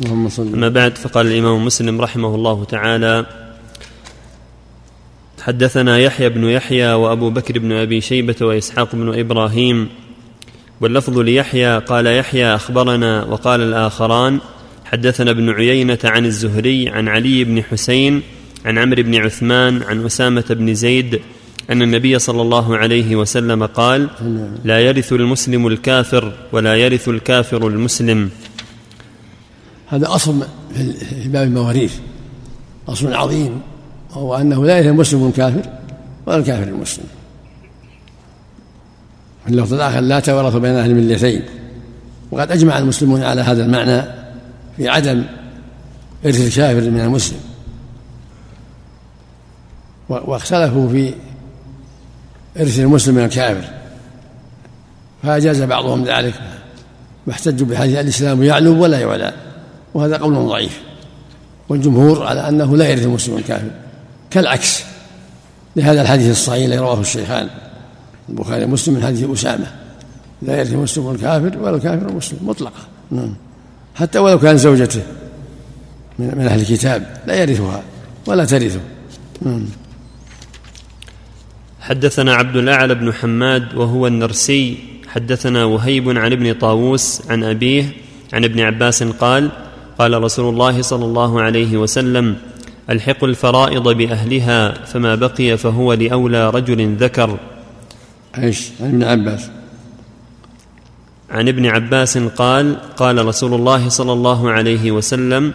اللهم صل. أما بعد فقال الإمام مسلم رحمه الله تعالى حدثنا يحيى بن يحيى وأبو بكر بن أبي شيبة وإسحاق بن إبراهيم واللفظ ليحيى قال يحيى أخبرنا وقال الآخران حدثنا ابن عيينة عن الزهري عن علي بن حسين عن عمرو بن عثمان عن أسامة بن زيد أن النبي صلى الله عليه وسلم قال لا يرث المسلم الكافر ولا يرث الكافر المسلم. هذا أصل في باب المواريث أصل عظيم وهو أنه لا يرث المسلم الكافر ولا الكافر المسلم. في اللفظ الآخر لا تورث بين أهل الملتين وقد أجمع المسلمون على هذا المعنى في عدم إرث الكافر من المسلم. واختلفوا في إرث المسلم من الكافر. فأجاز بعضهم ذلك واحتجوا بحديث الإسلام يعلو ولا يعلى. وهذا قول ضعيف. والجمهور على أنه لا يرث المسلم الكافر كالعكس. لهذا الحديث الصحيح الذي رواه الشيخان البخاري ومسلم من حديث أسامة. لا يرث المسلم الكافر ولا الكافر المسلم مطلقة. نعم. حتى ولو كان زوجته من أهل الكتاب لا يرثها ولا ترثه. نعم. حدثنا عبد الأعلى بن حماد وهو النرسي. حدثنا وهيب عن ابن طاووس عن أبيه عن ابن عباس قال قال رسول الله صلى الله عليه وسلم الحقوا الفرائض بأهلها فما بقي فهو لأولى رجل ذكر. إيش؟ عن ابن عباس. عن ابن عباس قال قال رسول الله صلى الله عليه وسلم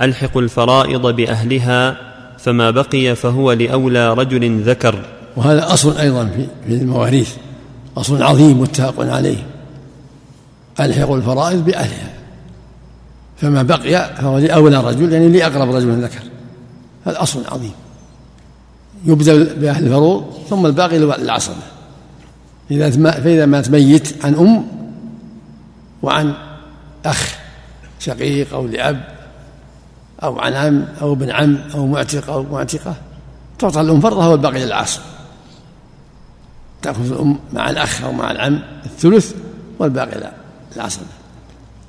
الحقوا الفرائض بأهلها فما بقي فهو لأولى رجل ذكر. وهذا أصل أيضا في المواريث أصل عظيم متفق عليه. ألحقوا الفرائض بأهلها. فما بقي فهو لأولى رجل يعني لأقرب رجل ذكر. هذا أصل عظيم. يبدأ بأهل الفروض ثم الباقي للعصبة إذا فإذا مات ميت عن أم وعن أخ شقيق أو لأب أو عن عم أو ابن عم أو معتق أو معتقة تعطى الأم فرضها والباقي للعصر. تأخذ الأم مع الأخ أو مع العم الثلث والباقي العصبة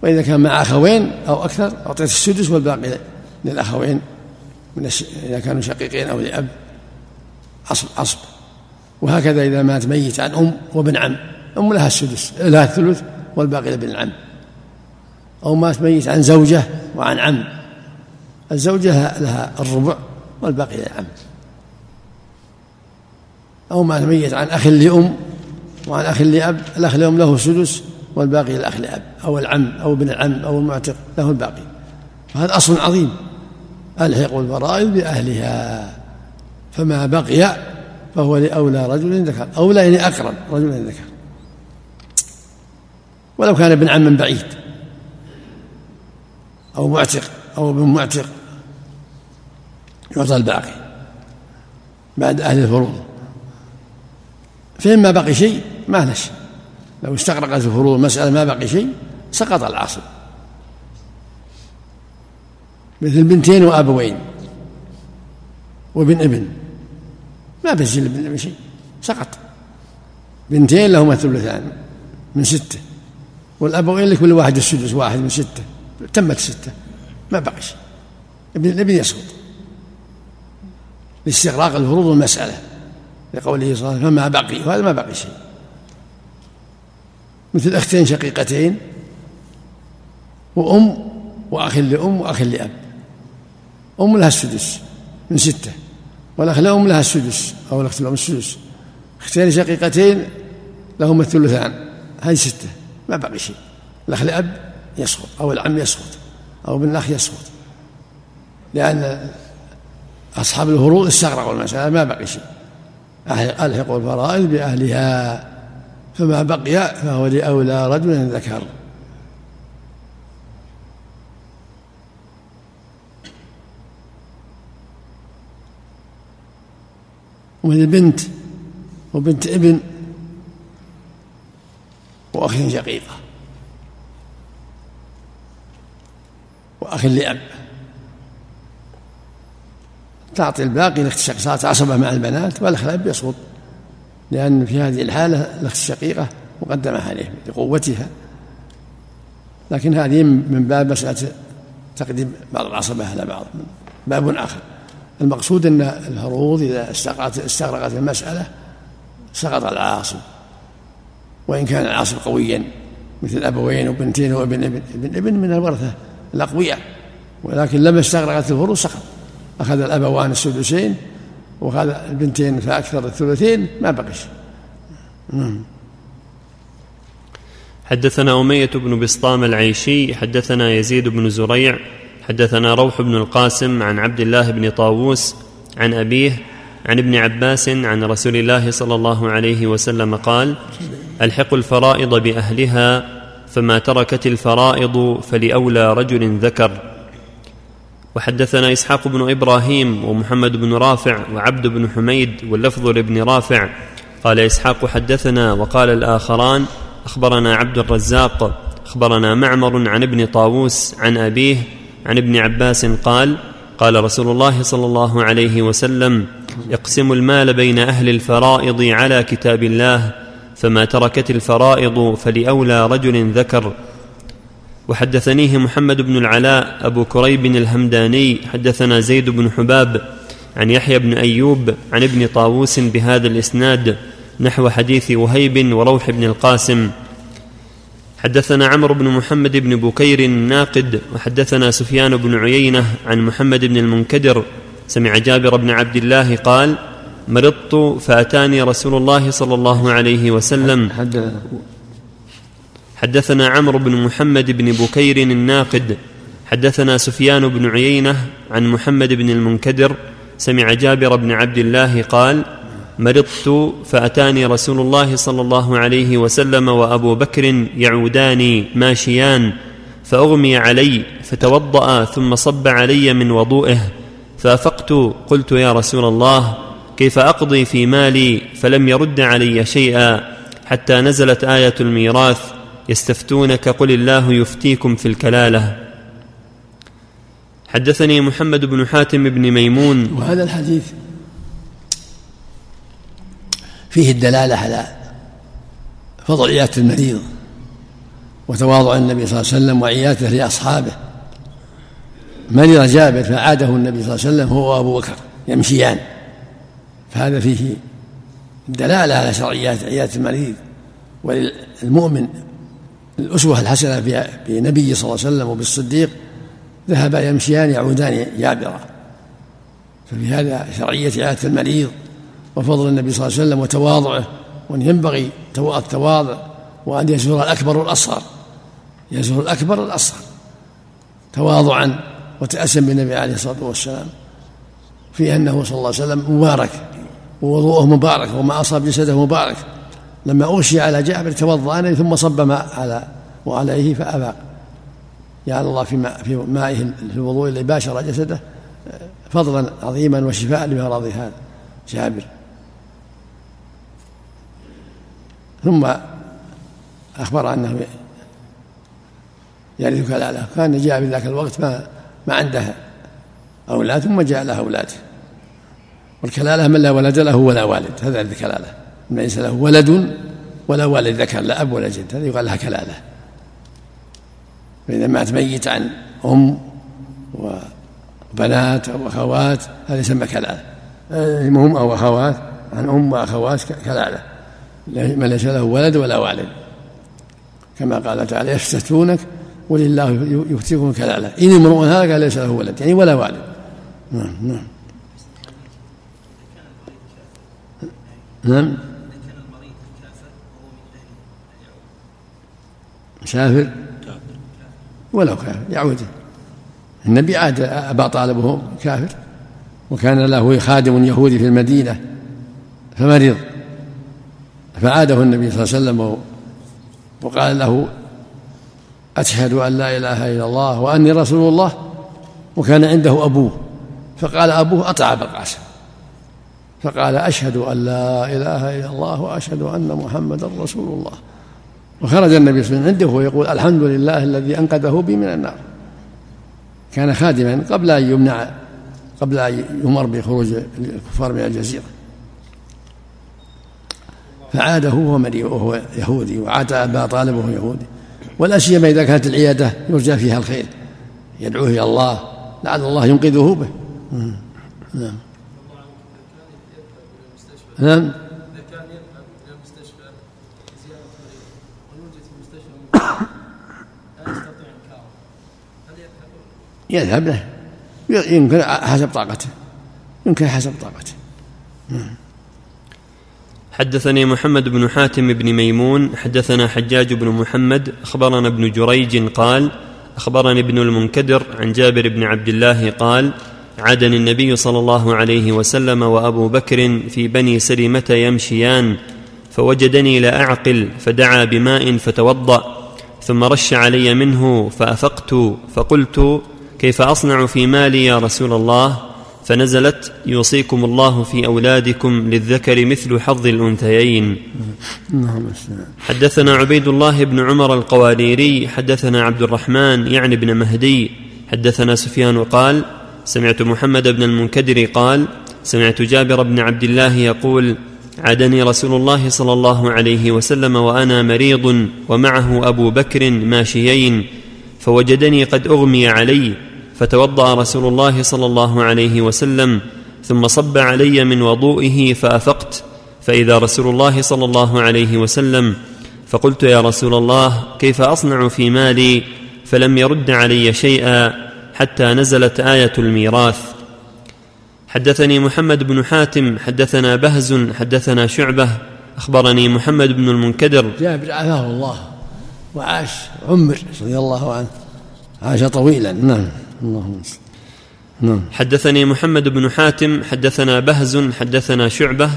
وإذا كان مع أخوين أو أكثر أعطيت السدس والباقي للأخوين من الش... إذا كانوا شقيقين أو لأب. عصب عصب. وهكذا إذا مات ميت عن أم وابن عم أم لها السدس لها الثلث والباقي لابن العم. أو مات ميت عن زوجة وعن عم الزوجة لها الربع والباقي للعم. أو مات ميت عن أخ لأم وعن أخ لأب الأخ لأم له سدس والباقي للأخ لأب أو العم أو ابن العم أو المعتق له الباقي. فهذا أصل عظيم. ألحق الفرائض بأهلها. فما بقي فهو لأولى رجل ذكر. أولى يعني أقرب رجل ذكر. ولو كان ابن عم بعيد أو معتق أو ابن معتق يعطى الباقي بعد أهل الفروض. فإن ما بقي شيء ما نش لو استغرقت الفروض المسألة ما بقي شيء سقط العصر. مثل بنتين وأبوين وابن ابن. ما بينزل ابن ابن شيء سقط. بنتين لهما ثلثان من ستة والأبوين لكل واحد السدس واحد من ستة تمت ستة. ما بقي شيء. ابن الابن يسقط. لاستغراق الفروض والمسألة لقوله صلى الله عليه وسلم فما بقي وهذا ما بقي شيء. مثل أختين شقيقتين وأم وأخ لأم وأخ لأب. أم لها السدس من ستة والأخ لأم لها السدس أو الأخت لأم السدس. أختين شقيقتين لهما الثلثان هذه ستة ما بقي شيء. الأخ لأب يسقط أو العم يسقط أو ابن الأخ يسقط. لأن أصحاب الفروض استغرقوا المسألة ما بقي شيء. ألحقوا الفرائض بأهلها. فما بقي فهو لأولى رجل ذكر. ومن بنت وبنت ابن وأخ شقيقة وأخ لأب. تعطي الباقي الاخت عصبة مع البنات والأخ الأب يسقط لأن في هذه الحالة الأخت الشقيقة مقدمة عليه لقوتها. لكن هذه من باب مسألة تقديم بعض العصبة على بعض. باب آخر. المقصود أن الفروض إذا استغرقت, استغرقت المسألة سقط العاصب. وإن كان العاصب قويا مثل أبوين وبنتين وابن ابن ابن ابن من الورثة الأقوياء. ولكن لما استغرقت الفروض سقط. أخذ الأبوان السدسين وأخذ البنتين فأكثر الثلثين ما بقيش نعم. حدثنا أمية بن بسطام العيشي حدثنا يزيد بن زريع حدثنا روح بن القاسم عن عبد الله بن طاووس عن أبيه عن ابن عباس عن رسول الله صلى الله عليه وسلم قال الحقوا الفرائض بأهلها فما تركت الفرائض فلأولى رجل ذكر. وحدثنا إسحاق بن إبراهيم ومحمد بن رافع وعبد بن حميد واللفظ لابن رافع. قال إسحاق حدثنا وقال الآخران أخبرنا عبد الرزاق أخبرنا معمر عن ابن طاووس عن أبيه عن ابن عباس قال قال رسول الله صلى الله عليه وسلم اقسموا المال بين أهل الفرائض على كتاب الله فما تركت الفرائض فلأولى رجل ذكر. وحدثنيه محمد بن العلاء أبو كريب الهمداني حدثنا زيد بن حباب عن يحيى بن أيوب عن ابن طاووس بهذا الإسناد نحو حديث وهيب وروح بن القاسم. حدثنا عمرو بن محمد بن بكير الناقد وحدثنا سفيان بن عيينة عن محمد بن المنكدر. سمع جابر بن عبد الله قال مرضت فأتاني رسول الله صلى الله عليه وسلم. حدثنا عمرو بن محمد بن بكير الناقد حدثنا سفيان بن عيينة عن محمد بن المنكدر سمع جابر بن عبد الله قال مرضت فأتاني رسول الله صلى الله عليه وسلم وأبو بكر يعودان ماشيان فأغمي علي فتوضأ ثم صب علي من وضوئه فأفقت قلت يا رسول الله كيف أقضي في مالي؟ فلم يرد علي شيئا حتى نزلت آية الميراث يستفتونك قل الله يفتيكم في الكلالة. حدثني محمد بن حاتم بن ميمون. وهذا الحديث فيه الدلالة على فضل عياده المريض وتواضع النبي صلى الله عليه وسلم وعياته لأصحابه. مرض جابر فعاده النبي صلى الله عليه وسلم هو وأبو بكر يمشيان. فهذا فيه دلالة على شرعيات عياده المريض وللمؤمن الأسوة الحسنة بنبي صلى الله عليه وسلم وبالصديق ذهبا يمشيان يعودان جابرا ففي هذا شرعية عياده المريض وفضل النبي صلى الله عليه وسلم وتواضعه وأن ينبغي التواضع وأن يزور الأكبر والاصغر يزور الأكبر والاصغر تواضعا وتأسم بالنبي عليه الصلاة والسلام. في أنه صلى الله عليه وسلم مبارك ووضوءه مبارك وما أصاب جسده مبارك. لما أغشي على جابر توضأ ثم صب ماء على وعليه فأفاق جعل الله في ماء في مائه في الوضوء اللي باشر جسده فضلا عظيما وشفاء لمرض هذا جابر. ثم أخبر أنه يرث كلاله كان جابر ذاك الوقت ما ما عندها أولاد ثم جاء لها أولاد. والكلالة من لا ولد له ولا والد هذا الكلالة. من ليس له ولد ولا والد ذكر لا أب ولا جد هذا يقال لها كلالة. فإذا مات ميت عن أم وبنات أو أخوات هذا يسمى كلالة. أم أو أخوات عن أم وأخوات كلالة. من ليس له ولد ولا والد. كما قال تعالى يفتتونك ولله يفتيكم كلالة. إن امرؤ هذا قال ليس له ولد يعني ولا والد. نعم نعم. نعم. مسافر ولو كافر يعود النبي عاد أبا طالب وهو كافر وكان له خادم يهودي في المدينة فمرض. فعاده النبي صلى الله عليه وسلم وقال له أشهد أن لا إله إلا الله وأني رسول الله وكان عنده أبوه. فقال أبوه أطع بالقاسم فقال أشهد أن لا إله إلا الله وأشهد أن محمدا رسول الله. وخرج النبي صلى الله عليه وسلم عنده ويقول الحمد لله الذي أنقذه بي من النار. كان خادما قبل أن يمنع قبل أن يمر بخروج الكفار من الجزيرة. فعاد هو وهو يهودي وعاد أبا طالب وهو يهودي. ولا سيما إذا كانت العيادة يرجى فيها الخير يدعوه إلى الله لعل الله ينقذه به. نعم. نعم إذا كان يذهب إلى المستشفى لزيارة مريض ويوجد في المستشفى لا يستطيع إنكاره هل يذهب؟ له يمكن حسب طاقته يمكن حسب طاقته حدثني محمد بن حاتم بن ميمون حدثنا حجاج بن محمد أخبرنا ابن جريج قال أخبرني ابن المنكدر عن جابر بن عبد الله قال عادني النبي صلى الله عليه وسلم وأبو بكر في بني سلمة يمشيان فوجدني لا اعقل فدعا بماء فتوضأ ثم رش علي منه فأفقت فقلت كيف أصنع في مالي يا رسول الله؟ فنزلت يوصيكم الله في أولادكم للذكر مثل حظ الأنثيين. حدثنا عبيد الله بن عمر القواريري حدثنا عبد الرحمن يعني بن مهدي. حدثنا سفيان قال سمعت محمد بن المنكدر قال سمعت جابر بن عبد الله يقول عادني رسول الله صلى الله عليه وسلم وأنا مريض ومعه أبو بكر ماشيين فوجدني قد أغمي علي. فتوضأ رسول الله صلى الله عليه وسلم ثم صب علي من وضوئه فأفقت فإذا رسول الله صلى الله عليه وسلم فقلت يا رسول الله كيف أصنع في مالي؟ فلم يرد علي شيئا حتى نزلت آية الميراث. حدثني محمد بن حاتم حدثنا بهز حدثنا شعبة أخبرني محمد بن المنكدر. جابر عافاه الله وعاش عمر رضي الله عنه عاش طويلا نعم. اللهم نعم. حدثني محمد بن حاتم حدثنا بهز حدثنا شعبة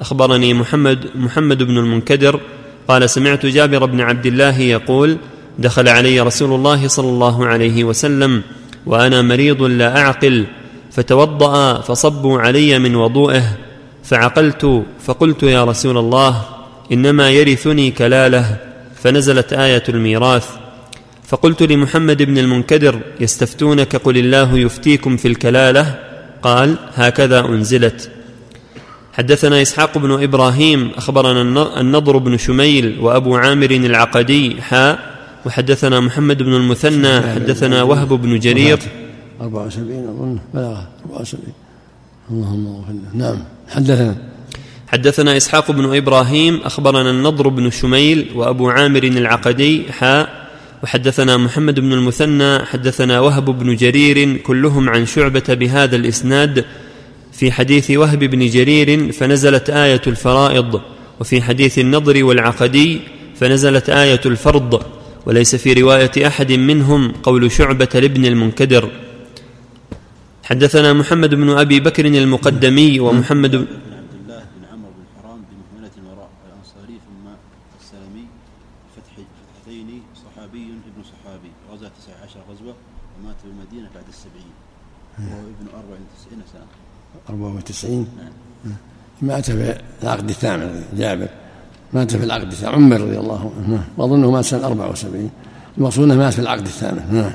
أخبرني محمد محمد بن المنكدر قال سمعت جابر بن عبد الله يقول دخل علي رسول الله صلى الله عليه وسلم وأنا مريض لا أعقل فتوضأ فصبوا علي من وضوئه فعقلت فقلت يا رسول الله إنما يرثني كلالة فنزلت آية الميراث فقلت لمحمد بن المنكدر يستفتونك قل الله يفتيكم في الكلالة؟ قال هكذا أنزلت. حدثنا إسحاق بن إبراهيم أخبرنا النضر بن شميل وأبو عامر العقدي حاء وحدثنا محمد بن المثنى حدثنا وهب بن جرير. 74 اظن بلغ. 74 اللهم اغفر نعم. حدثنا. حدثنا إسحاق بن إبراهيم أخبرنا النضر بن شميل وأبو عامر العقدي حاء وحدثنا محمد بن المثنى حدثنا وهب بن جرير كلهم عن شعبة بهذا الإسناد. في حديث وهب بن جرير فنزلت آية الفرائض وفي حديث النضر والعقدي فنزلت آية الفرض. وليس في رواية أحد منهم قول شعبة لابن المنكدر. حدثنا محمد بن أبي بكر المقدمي ومحمد وتسعين. مات في العقد الثامن جابر. مات في العقد الثامن. عمر رضي الله عنه. وأظنه مات سنة 74 المقصود أنه مات في العقد الثامن. نعم.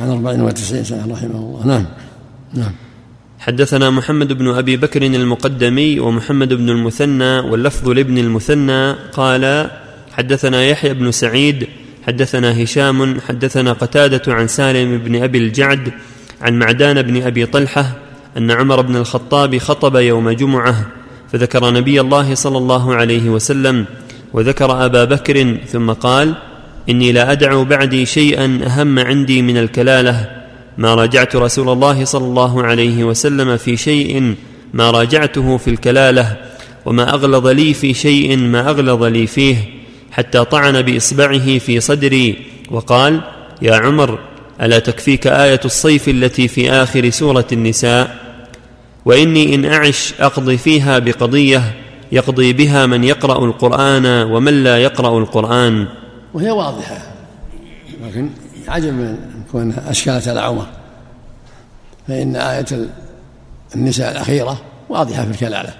عن 94 سنة رحمه الله. نعم. نعم. حدثنا محمد بن أبي بكر المقدمي ومحمد بن المثنى واللفظ لابن المثنى. قال حدثنا يحيى بن سعيد حدثنا هشام حدثنا قتادة عن سالم بن أبي الجعد عن معدان بن أبي طلحة أن عمر بن الخطاب خطب يوم جمعة فذكر نبي الله صلى الله عليه وسلم وذكر أبا بكر ثم قال إني لا أدع بعدي شيئا أهم عندي من الكلالة ما راجعت رسول الله صلى الله عليه وسلم في شيء ما راجعته في الكلالة وما أغلظ لي في شيء ما أغلظ لي فيه حتى طعن بإصبعه في صدري وقال يا عمر ألا تكفيك آية الصيف التي في آخر سورة النساء؟ وإني إن أعش أقضي فيها بقضية يقضي بها من يقرأ القرآن ومن لا يقرأ القرآن. وهي واضحة لكن عجب من كونها اشكلت على عمر فإن آية النساء الأخيرة واضحة في الكلالة.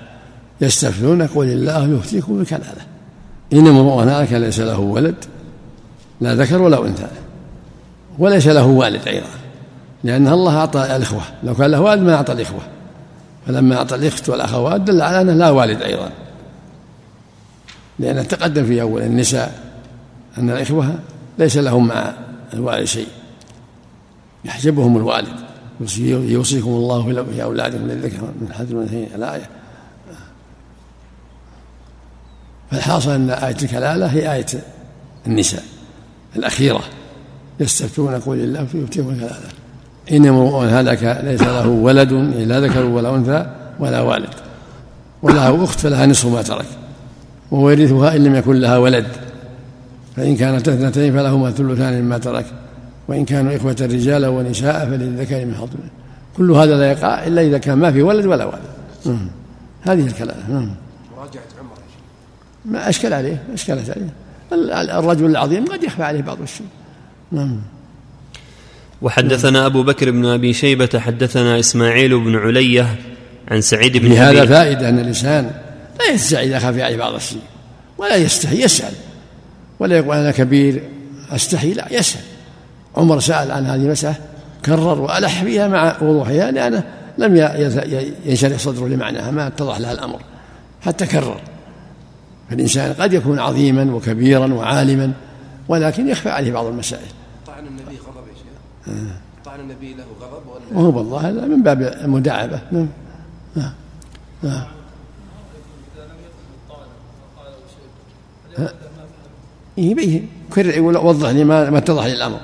يستفتونك قل الله يفتيكم بالكلالة. انما هنالك ليس له ولد لا ذكر ولا أنثى. وليس له والد أيضا لأن الله أعطى الإخوة. لو كان له والد ما أعطى الإخوة. فلما أعطى الإخت والأخوات دل على أنه لا والد أيضا. لأنه تقدم في أول النساء أن الإخوة ليس لهم مع الوالد شيء. يحجبهم الوالد. يوصيكم الله في أولادكم للذكر من حد من الآية. فالحاصل أن آية الكلالة هي آية النساء الأخيرة. يستفتون قل الله يفتيهم الكلالة. إن امرؤ هلك ليس له ولد لا ذكر ولا أنثى ولا والد. ولها أخت فلها نصف ما ترك. وورثها إن لم يكن لها ولد. فإن كانت اثنتين فلهما ثلثان مما ترك. وإن كانوا إخوة رجالا ونساء فللذكر من حظ. كل هذا لا يقع إلا إذا كان ما في ولد ولا والد. هذه الكلام. مراجعة عمر. ما أشكل عليه. أشكلت عليه. الرجل العظيم قد يخفى عليه بعض الشيء. نعم وحدثنا أبو بكر بن أبي شيبة حدثنا إسماعيل بن علية عن سعيد بن هذا فائدة أن الإنسان لا يستحي إذا خفي عليه بعض الشيء ولا يستحي يسأل. ولا يقول أنا كبير أستحي لا يسأل. عمر سأل عن هذه المسألة كرر وألح فيها مع وضوحها لأنه لم ينشرح صدره لمعناها ما اتضح لها الأمر. حتى كرر. فالإنسان قد يكون عظيما وكبيرا وعالما ولكن يخفى عليه بعض المسائل طعن النبي غضب يا شيخ آه. طعن النبي له غضب ولا وهو بالله هذا من باب المداعبة. نعم. نعم. نعم. يبين كرر وضح لي ما اتضح لي الأمر.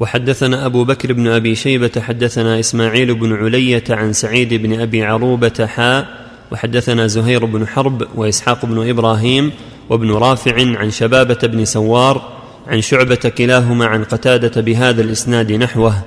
وحدثنا أبو بكر بن أبي شيبة حدثنا إسماعيل بن علية عن سعيد بن أبي عروبة حاء وحدثنا زهير بن حرب وإسحاق بن إبراهيم وابن رافع عن شبابة بن سوار عن شعبة كلاهما عن قتادة بهذا الإسناد نحوه.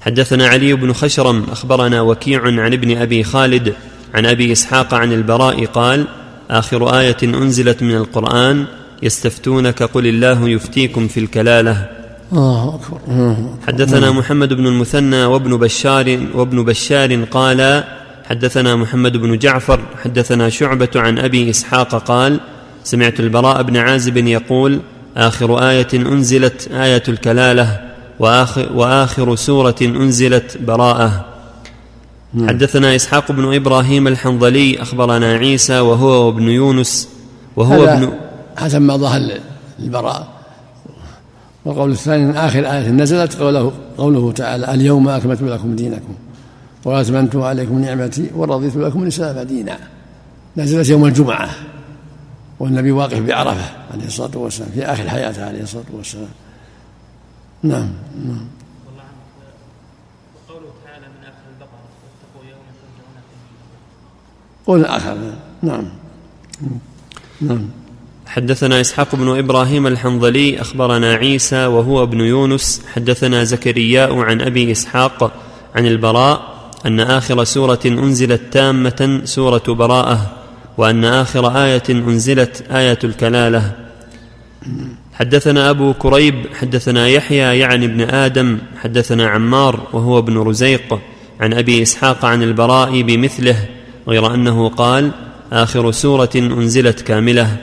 حدثنا علي بن خشرم أخبرنا وكيع عن ابن أبي خالد عن أبي إسحاق عن البراء قال آخر آية أنزلت من القرآن يستفتونك قل الله يفتيكم في الكلالة. الله أكبر حدثنا محمد بن المثنى وابن بشار وابن بشار قال حدثنا محمد بن جعفر حدثنا شعبة عن أبي إسحاق قال سمعت البراء بن عازب يقول آخر آية أنزلت آية الكلالة وآخر, وآخر سورة أنزلت براءة. حدثنا إسحاق بن إبراهيم الحنظلي أخبرنا عيسى وهو ابن يونس وهو ابن حسب ما ظهر البراء والقول الثاني آخر آية نزلت قوله, قوله تعالى اليوم أكملت لكم دينكم وأتممت عليكم نعمتي ورضيت لكم الإسلام دينا نزلت يوم الجمعة. والنبي واقف بعرفة عليه الصلاة والسلام في آخر حياته عليه الصلاة والسلام. نعم نعم. وقوله تعالى من آخر البقرة قول آخر. نعم. نعم. حدثنا إسحاق بن إبراهيم الحنظلي أخبرنا عيسى وهو ابن يونس. حدثنا زكرياء عن أبي إسحاق عن البراء أن آخر سورة أنزلت تامة سورة براءة. وأن آخر آية أنزلت آية الكلالة. حدثنا أبو كريب حدثنا يحيى يعني ابن آدم حدثنا عمار وهو ابن رزيق عن أبي إسحاق عن البراء بمثله غير أنه قال آخر سورة أنزلت كاملة.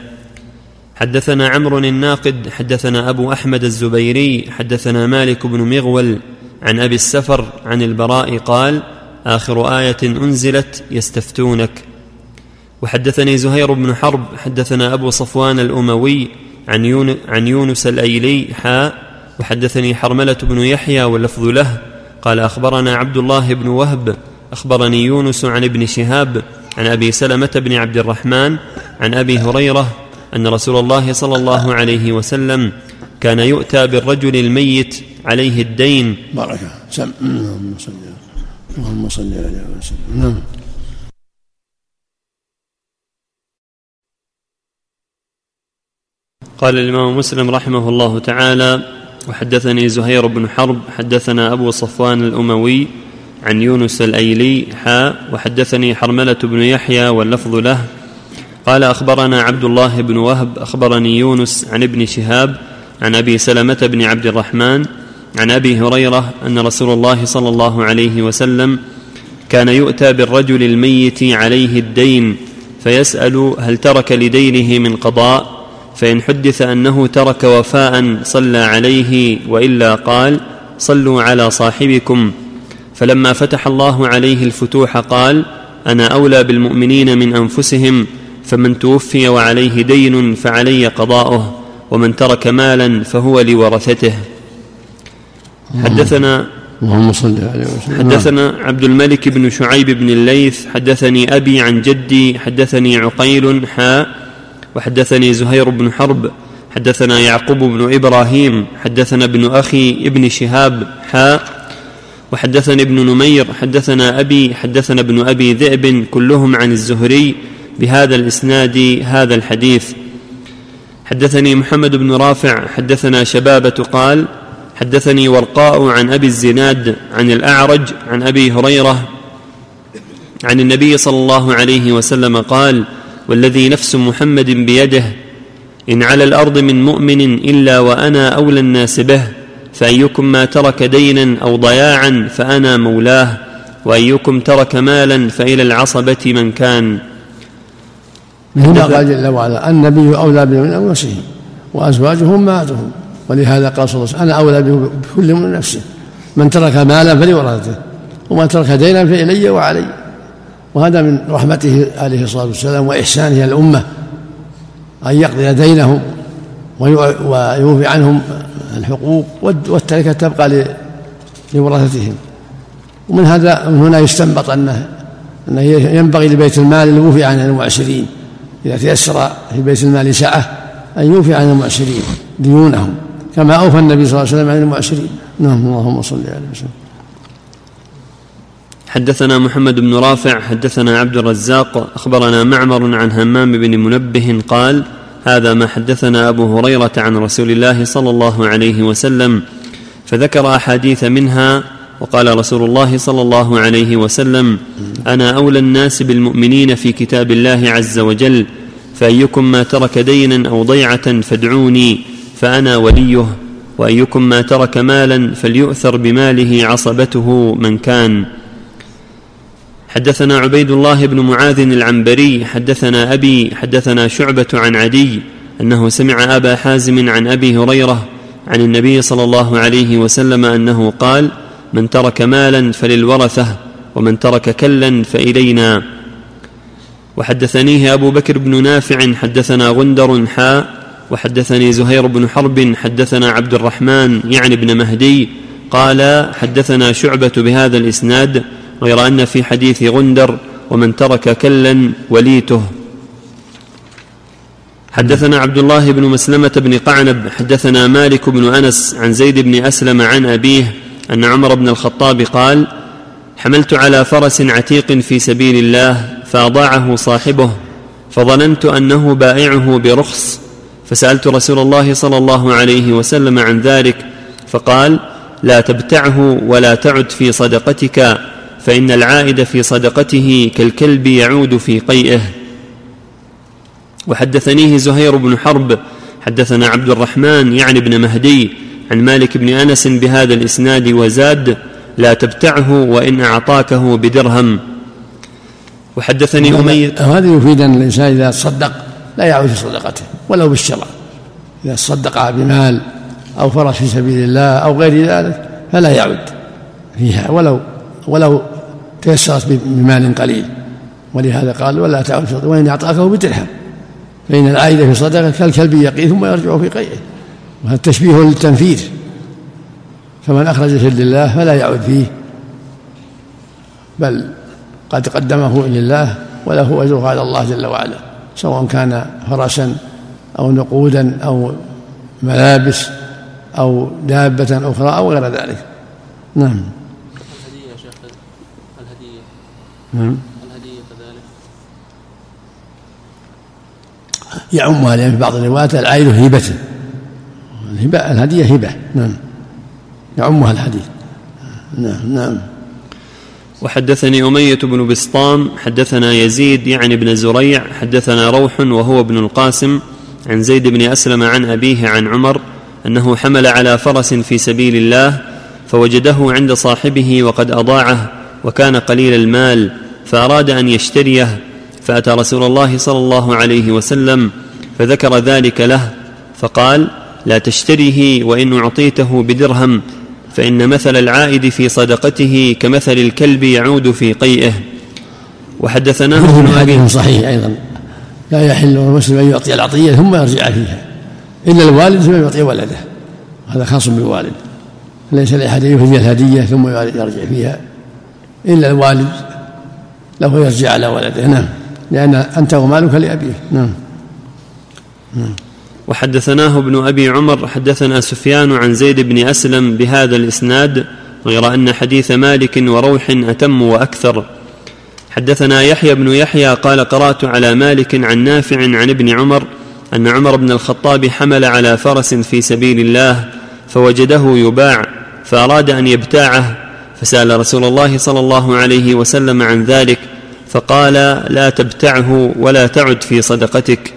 حدثنا عمرو الناقد حدثنا أبو أحمد الزبيري حدثنا مالك بن مغول عن أبي السفر عن البراء قال آخر آية أنزلت يستفتونك. وحدثني زهير بن حرب حدثنا أبو صفوان الأموي عن, عن يونس الأيلي حاء وحدثني حرملة بن يحيى واللفظ له قال أخبرنا عبد الله بن وهب أخبرني يونس عن ابن شهاب عن أبي سلمة بن عبد الرحمن عن أبي هريرة أن رسول الله صلى الله عليه وسلم كان يؤتى بالرجل الميت عليه الدين. بركه سم اللهم صل على وسلم نعم. قال الإمام مسلم رحمه الله تعالى وحدثني زهير بن حرب حدثنا أبو صفوان الأموي عن يونس الأيلي حاء وحدثني حرملة بن يحيى واللفظ له. قال أخبرنا عبد الله بن وهب أخبرني يونس عن ابن شهاب عن أبي سلمة بن عبد الرحمن عن أبي هريرة أن رسول الله صلى الله عليه وسلم كان يؤتى بالرجل الميت عليه الدين فيسأل هل ترك لدينه من قضاء؟ فإن حدث أنه ترك وفاء صلى عليه وإلا قال صلوا على صاحبكم. فلما فتح الله عليه الفتوح قال أنا أولى بالمؤمنين من أنفسهم فمن توفي وعليه دين فعلي قضاؤه ومن ترك مالا فهو لورثته. حدثنا اللهم صل عليه وسلم حدثنا عبد الملك بن شعيب بن الليث حدثني أبي عن جدي حدثني عقيل حاء وحدثني زهير بن حرب حدثنا يعقوب بن إبراهيم حدثنا ابن أخي ابن شهاب حاء وحدثني ابن نمير حدثنا أبي حدثنا ابن أبي ذئب كلهم عن الزهري بهذا الإسناد هذا الحديث. حدثني محمد بن رافع حدثنا شبابة قال حدثني ورقاء عن أبي الزناد عن الأعرج عن أبي هريرة عن النبي صلى الله عليه وسلم قال والذي نفس محمد بيده إن على الأرض من مؤمن إلا وأنا أولى الناس به فأيكم ما ترك دينا أو ضياعا فأنا مولاه وأيكم ترك مالا فإلى العصبة من كان. هنا قال جل وعلا النبي أولى بهم من أنفسهم وازواجهم امهاتهم ولهذا قال صلى الله عليه وسلم أنا أولى بكل من نفسه من ترك مالا فلورثته ومن ترك دينا فإلي وعلي. وهذا من رحمته عليه الصلاة والسلام وإحسانه إلى الأمة أن يقضي دينهم ويوفي عنهم الحقوق والتركة تبقى لورثتهم ومن هذا من هنا يستنبط انه انه ينبغي لبيت المال الوفي عن المعسرين. إذا تيسر في بيت المال سعة أن يوفي عن المعسرين ديونهم كما أوفى النبي صلى الله عليه وسلم عن المعشرين نعم اللهم صل عليه وسلم حدثنا محمد بن رافع حدثنا عبد الرزاق أخبرنا معمر عن همام بن منبه قال هذا ما حدثنا أبو هريرة عن رسول الله صلى الله عليه وسلم فذكر أحاديث منها وقال رسول الله صلى الله عليه وسلم أنا أولى الناس بالمؤمنين في كتاب الله عز وجل فأيكم ما ترك دينا أو ضيعة فادعوني فأنا وليه وأيكم ما ترك مالا فليؤثر بماله عصبته من كان حدثنا عبيد الله بن معاذ العنبري حدثنا أبي حدثنا شعبة عن عدي أنه سمع أبا حازم عن أبي هريرة عن النبي صلى الله عليه وسلم أنه قال من ترك مالا فللورثة ومن ترك كلا فإلينا. وحدثنيه أبو بكر بن نافع حدثنا غندر حاء وحدثني زهير بن حرب حدثنا عبد الرحمن يعني ابن مهدي قال حدثنا شعبة بهذا الإسناد غير أن في حديث غندر ومن ترك كلا وليته. حدثنا عبد الله بن مسلمة بن قعنب حدثنا مالك بن أنس عن زيد بن أسلم عن أبيه أن عمر بن الخطاب قال حملت على فرس عتيق في سبيل الله فأضاعه صاحبه فظننت أنه بائعه برخص فسألت رسول الله صلى الله عليه وسلم عن ذلك فقال لا تبتعه ولا تعد في صدقتك فإن العائد في صدقته كالكلب يعود في قيئه. وحدثنيه زهير بن حرب حدثنا عبد الرحمن يعني ابن مهدي عن مالك بن أنس بهذا الإسناد وزاد لا تبتعه وإن أعطاكه بدرهم. وحدثني اميه هذا يفيد أن الإنسان إذا تصدق لا يعود في صدقته ولو بالشرع إذا صدق بمال أو فرس في سبيل الله أو غير ذلك فلا يعود فيها ولو ولو تيسرت بمال قليل. ولهذا قال ولا تعود في وإن أعطاكه بترحم فإن العائد في صدقة كالكلب يقي ثم يرجع في قيئه وهذا تشبيه للتنفير فمن أخرج شيء لله فلا يعود فيه. بل قد قدمه لله وله أجره على الله جل وعلا سواء كان فرسا أو نقودا أو ملابس أو دابة أخرى أو غير ذلك. نعم الهدية يا شيخ الهدية نعم. الهدية كذلك. يعمها لأن في بعض الروايات العائل هبته الهبة الهدية هبة نعم. يعمها الحديث نعم نعم. وحدثني أمية بن بسطام حدثنا يزيد يعني بن زريع حدثنا روح وهو ابن القاسم عن زيد بن أسلم عن أبيه عن عمر أنه حمل على فرس في سبيل الله فوجده عند صاحبه وقد أضاعه وكان قليل المال فأراد أن يشتريه فأتى رسول الله صلى الله عليه وسلم فذكر ذلك له فقال لا تشتريه وإن أعطيته بدرهم فإن مثل العائد في صدقته كمثل الكلب يعود في قيئه. وحدثناه ابن حديث صحيح أيضا. لا يحل المسلم أن يعطي العطية ثم يرجع فيها. إلا الوالد فلم يعطي ولده. هذا خاص بالوالد. ليس لأحد يهدي الهدية ثم يرجع فيها. إلا الوالد له يرجع على ولده. نعم. لأن أنت ومالك لأبيه. نعم. نعم. وحدثناه ابن أبي عمر حدثنا سفيان عن زيد بن أسلم بهذا الإسناد غير أن حديث مالك وروح أتم وأكثر. حدثنا يحيى بن يحيى قال قرأت على مالك عن نافع عن ابن عمر أن عمر بن الخطاب حمل على فرس في سبيل الله فوجده يباع فأراد أن يبتاعه فسأل رسول الله صلى الله عليه وسلم عن ذلك فقال لا تبتعه ولا تعد في صدقتك.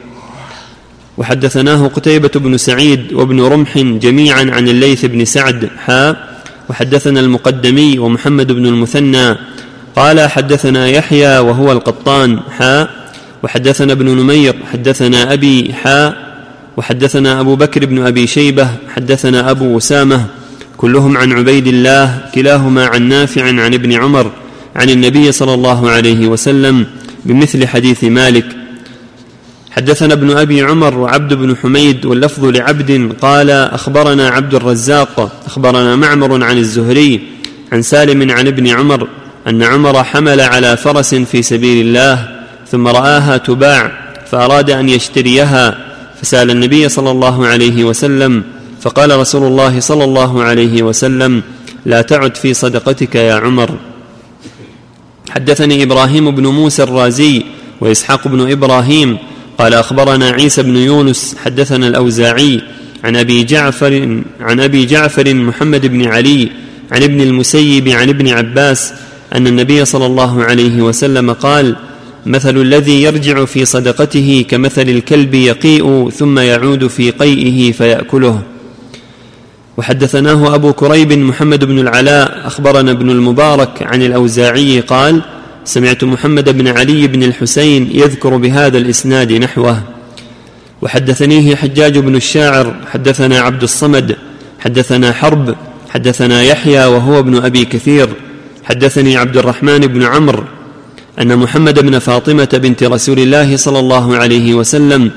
وحدثناه قتيبة بن سعيد وابن رمح جميعا عن الليث بن سعد حا. وحدثنا المقدمي ومحمد بن المثنى. قال حدثنا يحيى وهو القطان حا. وحدثنا ابن نمير حدثنا أبي حا. وحدثنا أبو بكر بن أبي شيبة حدثنا أبو أسامة. كلهم عن عبيد الله كلاهما عن نافع عن ابن عمر. عن النبي صلى الله عليه وسلم بمثل حديث مالك حدثنا ابن أبي عمر وعبد بن حميد واللفظ لعبد قال أخبرنا عبد الرزاق أخبرنا معمر عن الزهري عن سالم عن ابن عمر أن عمر حمل على فرس في سبيل الله ثم رآها تباع فأراد أن يشتريها فسأل النبي صلى الله عليه وسلم فقال رسول الله صلى الله عليه وسلم لا تعد في صدقتك يا عمر. حدثني إبراهيم بن موسى الرازي وإسحاق بن إبراهيم قال أخبرنا عيسى بن يونس حدثنا الأوزاعي عن أبي جعفر عن أبي جعفر محمد بن علي عن ابن المسيب عن ابن عباس أن النبي صلى الله عليه وسلم قال مثل الذي يرجع في صدقته كمثل الكلب يقيء ثم يعود في قيئه فيأكله وحدثناه أبو كريب محمد بن العلاء أخبرنا ابن المبارك عن الأوزاعي قال سمعت محمد بن علي بن الحسين يذكر بهذا الإسناد نحوه. وحدثنيه حجاج بن الشاعر حدثنا عبد الصمد حدثنا حرب حدثنا يحيى وهو ابن أبي كثير. حدثني عبد الرحمن بن عمرو أن محمد بن فاطمة بنت رسول الله صلى الله عليه وسلم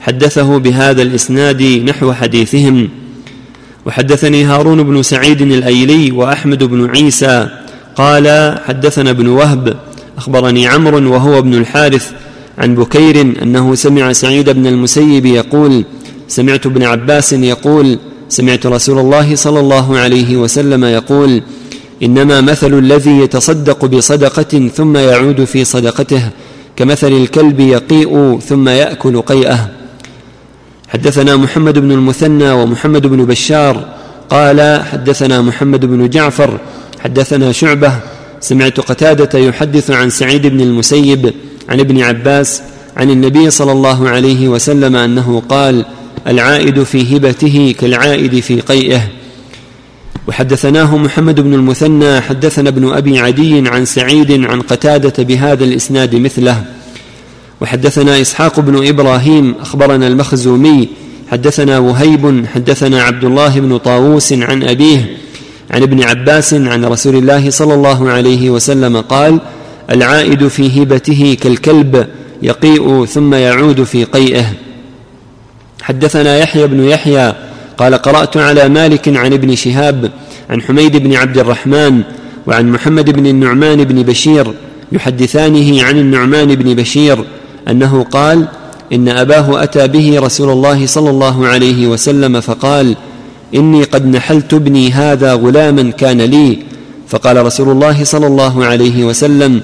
حدثه بهذا الإسناد نحو حديثهم. وحدثني هارون بن سعيد الأيلي وأحمد بن عيسى قال حدثنا ابن وهب أخبرني عمرو وهو ابن الحارث عن بكير أنه سمع سعيد بن المسيب يقول سمعت ابن عباس يقول سمعت رسول الله صلى الله عليه وسلم يقول إنما مثل الذي يتصدق بصدقة ثم يعود في صدقته كمثل الكلب يقيء ثم يأكل قيئه حدثنا محمد بن المثنى ومحمد بن بشار قال حدثنا محمد بن جعفر حدثنا شعبة سمعت قتادة يحدث عن سعيد بن المسيب عن ابن عباس عن النبي صلى الله عليه وسلم أنه قال العائد في هبته كالعائد في قيئه. وحدثناه محمد بن المثنى حدثنا ابن أبي عدي عن سعيد عن قتادة بهذا الإسناد مثله. وحدثنا إسحاق بن إبراهيم أخبرنا المخزومي حدثنا وهيب حدثنا عبد الله بن طاووس عن أبيه عن ابن عباس عن رسول الله صلى الله عليه وسلم قال العائد في هبته كالكلب يقيء ثم يعود في قيئه. حدثنا يحيى بن يحيى قال قرأت على مالك عن ابن شهاب عن حميد بن عبد الرحمن وعن محمد بن النعمان بن بشير يحدثانه عن النعمان بن بشير أنه قال إن أباه أتى به رسول الله صلى الله عليه وسلم فقال إني قد نحلت ابني هذا غلاما كان لي. فقال رسول الله صلى الله عليه وسلم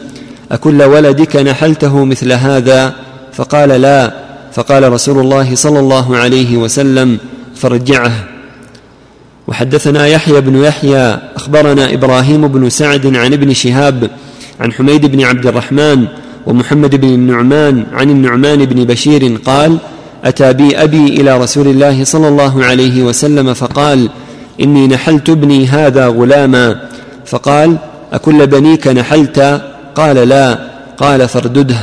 أكل ولدك نحلته مثل هذا؟ فقال لا. فقال رسول الله صلى الله عليه وسلم فارجعه. وحدثنا يحيى بن يحيى أخبرنا إبراهيم بن سعد عن ابن شهاب عن حميد بن عبد الرحمن ومحمد بن النعمان عن النعمان بن بشير قال أتى بي أبي إلى رسول الله صلى الله عليه وسلم فقال إني نحلت ابني هذا غلاما. فقال أكل بنيك نحلت؟ قال لا. قال فاردده.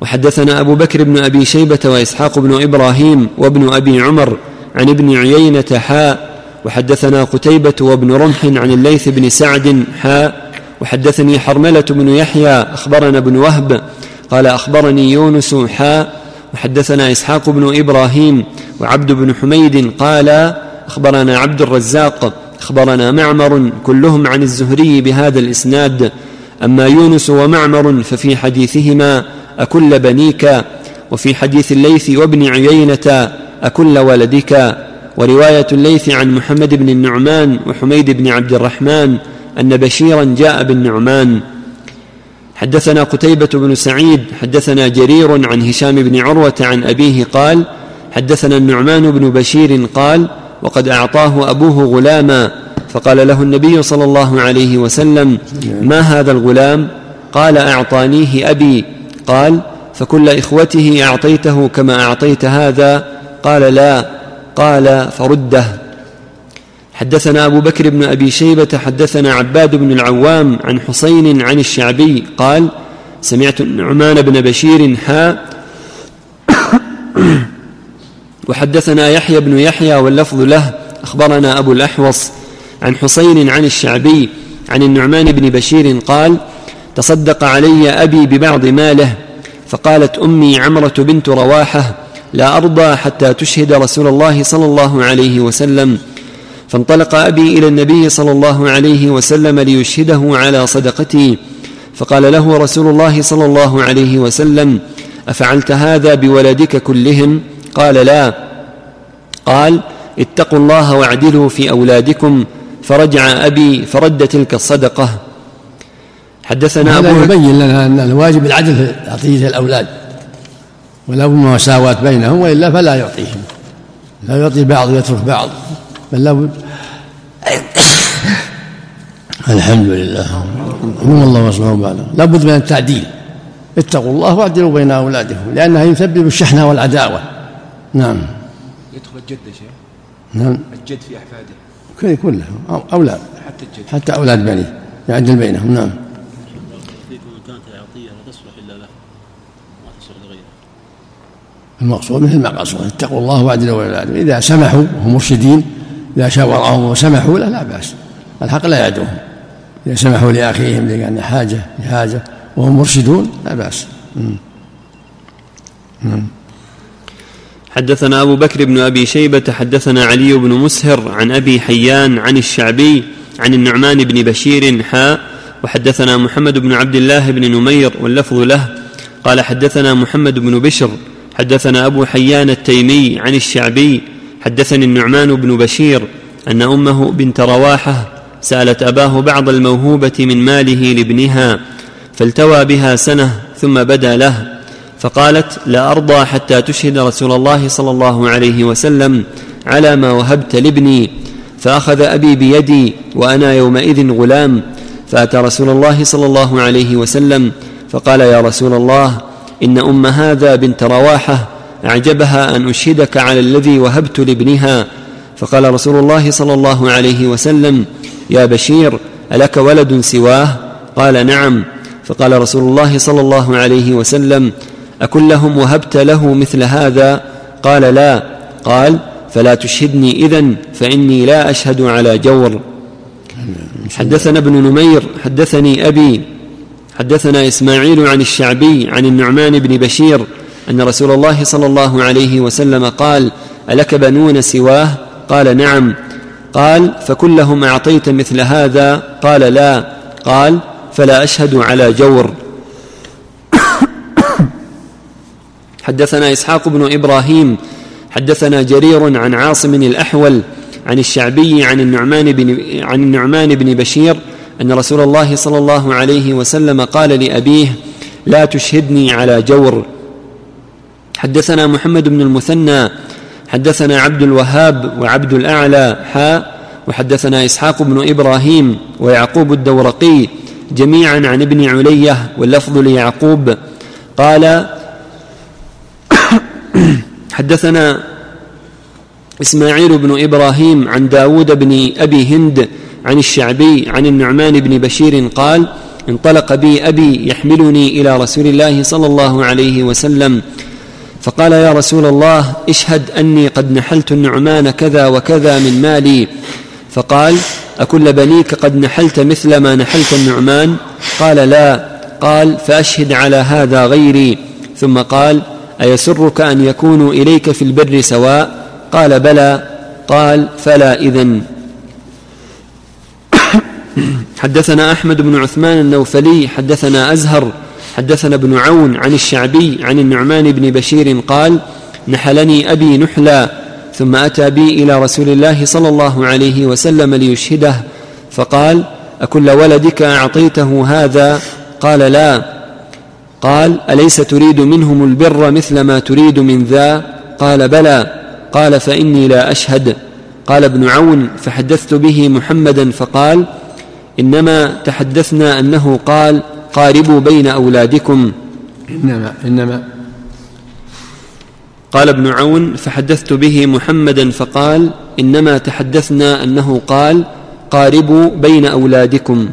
وحدثنا أبو بكر بن أبي شيبة وإسحاق بن إبراهيم وابن أبي عمر عن ابن عيينة حاء وحدثنا قتيبة وابن رمح عن الليث بن سعد حاء وحدثني حرملة بن يحيى أخبرنا ابن وهب قال أخبرني يونس حاء وحدثنا إسحاق بن إبراهيم وعبد بن حميد قال أخبرنا عبد الرزاق أخبرنا معمر كلهم عن الزهري بهذا الإسناد. أما يونس ومعمر ففي حديثهما أكل بنيك وفي حديث الليث وابن عيينة أكل ولدك ورواية الليث عن محمد بن النعمان وحميد بن عبد الرحمن أن بشيرا جاء بالنعمان حدثنا قتيبة بن سعيد حدثنا جرير عن هشام بن عروة عن أبيه قال حدثنا النعمان بن بشير قال وقد أعطاه أبوه غلاما. فقال له النبي صلى الله عليه وسلم ما هذا الغلام؟ قال أعطانيه أبي. قال فكل إخوته أعطيته كما أعطيت هذا. قال لا. قال فرده. حدثنا أبو بكر بن أبي شيبة حدثنا عباد بن العوام عن حسين عن الشعبي قال سمعت النعمان بن بشير حا وحدثنا يحيى بن يحيى واللفظ له أخبرنا أبو الأحوص عن حسين عن الشعبي عن النعمان بن بشير قال تصدق علي أبي ببعض ماله فقالت أمي عمرة بنت رواحة لا أرضى حتى تشهد رسول الله صلى الله عليه وسلم. فانطلق أبي إلى النبي صلى الله عليه وسلم ليشهده على صدقتي فقال له رسول الله صلى الله عليه وسلم أفعلت هذا بولدك كلهم؟ قال لا. قال اتقوا الله واعدلوا في أولادكم فرجع أبي فرد تلك الصدقة. حدثنا أبو يبين لنا أن الواجب العدل في عطيه الأولاد ولا مساواة بينهم وإلا فلا يعطيهم لا يعطي بعض ويترك بعض. بل لابد الحمد لله. هم الله وصفهم بعد لابد من التعديل. اتقوا الله وأعدلوا بين أولادكم لانها يسبب الشحنة والعداوة. نعم. يدخل الجد يا شيخ. نعم. الجد في أحفاده. كلهم أولاد. حتى الجد. حتى أولاد بني يعدل بينهم. نعم. المقصود مثل ما قال اتقوا الله وأعدلوا بين أولادكم. إذا سمحوا وهم مرشدين إذا شاورهم وسمحوا له لا بأس. الحق لا يعدوهم إذا سمحوا لأخيهم لأن حاجة لحاجة وهم مرشدون لا بأس. حدثنا أبو بكر بن أبي شيبة حدثنا علي بن مسهر عن أبي حيان عن الشعبي عن النعمان بن بشير حاء وحدثنا محمد بن عبد الله بن نمير واللفظ له. قال حدثنا محمد بن بشر حدثنا أبو حيان التيمي عن الشعبي حدثني النعمان بن بشير أن أمه بنت رواحة سألت أباه بعض الموهوبة من ماله لابنها فالتوى بها سنة ثم بدا له فقالت لا أرضى حتى تشهد رسول الله صلى الله عليه وسلم على ما وهبت لابني فأخذ أبي بيدي وأنا يومئذ غلام فأتى رسول الله صلى الله عليه وسلم فقال يا رسول الله إن أم هذا بنت رواحة أعجبها أن أشهدك على الذي وهبت لابنها. فقال رسول الله صلى الله عليه وسلم يا بشير ألك ولد سواه؟ قال نعم. فقال رسول الله صلى الله عليه وسلم أكلهم وهبت له مثل هذا؟ قال لا. قال فلا تشهدني إذن فإني لا أشهد على جور. حدثنا ابن نمير حدثني أبي حدثنا إسماعيل عن الشعبي عن النعمان بن بشير أن رسول الله صلى الله عليه وسلم قال ألك بنون سواه؟ قال نعم. قال فكلهم أعطيت مثل هذا؟ قال لا. قال فلا أشهد على جور. حدثنا إسحاق بن إبراهيم حدثنا جرير عن عاصم الأحول عن الشعبي عن النعمان بن عن النعمان بن بشير أن رسول الله صلى الله عليه وسلم قال لأبيه لا تشهدني على جور. حدثنا محمد بن المثنى حدثنا عبد الوهاب وعبد الأعلى حاء وحدثنا إسحاق بن إبراهيم ويعقوب الدورقي جميعا عن ابن علية واللفظ ليعقوب. قال حدثنا إسماعيل بن إبراهيم عن داود بن أبي هند عن الشعبي عن النعمان بن بشير قال انطلق بي أبي يحملني إلى رسول الله صلى الله عليه وسلم فقال يا رسول الله اشهد أني قد نحلت النعمان كذا وكذا من مالي. فقال أكل بنيك قد نحلت مثل ما نحلت النعمان؟ قال لا. قال فأشهد على هذا غيري. ثم قال أيسرك أن يكونوا إليك في البر سواء؟ قال بلى. قال فلا إذن. حدثنا أحمد بن عثمان النوفلي حدثنا أزهر حدثنا ابن عون عن الشعبي عن النعمان بن بشير قال نحلني أبي نحلا ثم أتى بي إلى رسول الله صلى الله عليه وسلم ليشهده فقال أكل ولدك أعطيته هذا؟ قال لا. قال أليس تريد منهم البر مثل ما تريد من ذا؟ قال بلى. قال فإني لا أشهد. قال ابن عون فحدثت به محمدا فقال إنما تحدثنا أنه قال قاربوا بين أولادكم. انما انما قال ابن عون فحدثت به محمدا فقال إنما تحدثنا أنه قال قاربوا بين أولادكم.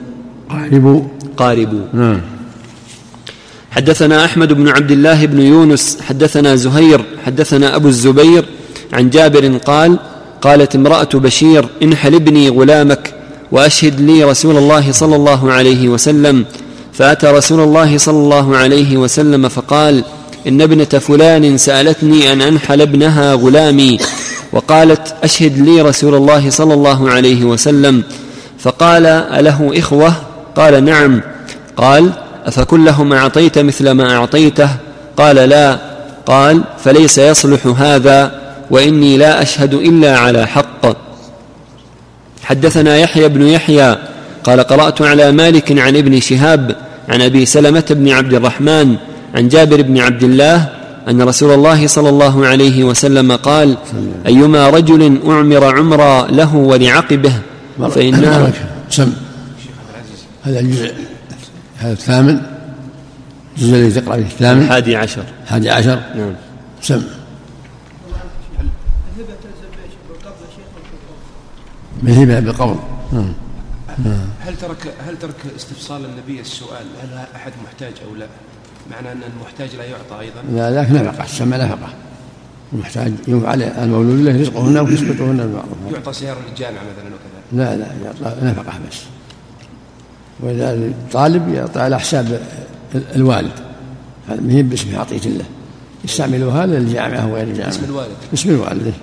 قاربوا. قاربوا. نعم. حدثنا أحمد بن عبد الله بن يونس حدثنا زهير حدثنا أبو الزبير عن جابر قال قالت امرأة بشير انحل ابني غلامك وأشهد لي رسول الله صلى الله عليه وسلم. فأتى رسول الله صلى الله عليه وسلم فقال إن ابنة فلان سألتني أن أنحل ابنها غلامي وقالت أشهد لي رسول الله صلى الله عليه وسلم. فقال أله إخوة؟ قال نعم. قال أفكلهم أعطيت مثل ما أعطيته؟ قال لا. قال فليس يصلح هذا وإني لا أشهد إلا على حق. حدثنا يحيى بن يحيى قال قرأت على مالك عن ابن شهاب عن أبي سلمة بن عبد الرحمن عن جابر بن عبد الله أن رسول الله صلى الله عليه وسلم قال أيما رجل أعمر عمرا له ولعقبه فإنها سم. هذا الجزء هذا الثامن. الجزء الذي تقرأ فيه الثامن. الحادي عشر. الحادي عشر. نعم. سم. بالهبه بالقول. نعم. هل ترك هل ترك استفصال النبي السؤال هل أحد محتاج أو لا؟ معنى أن المحتاج لا يعطى أيضا؟ لا ذاك نفقه تسمى نفقه المحتاج ينفع المولود له رزقهن وكسبتهن بالمعروف يعطى سيارة للجامعة مثلا وكذا. لا لا يعطى نفقة بس. وإذا الطالب يعطى على حساب الوالد. هذا ما هي باسم عطيه الله. يستعملوها للجامعة وغير الجامعة. اسم الوالد. باسم الوالد.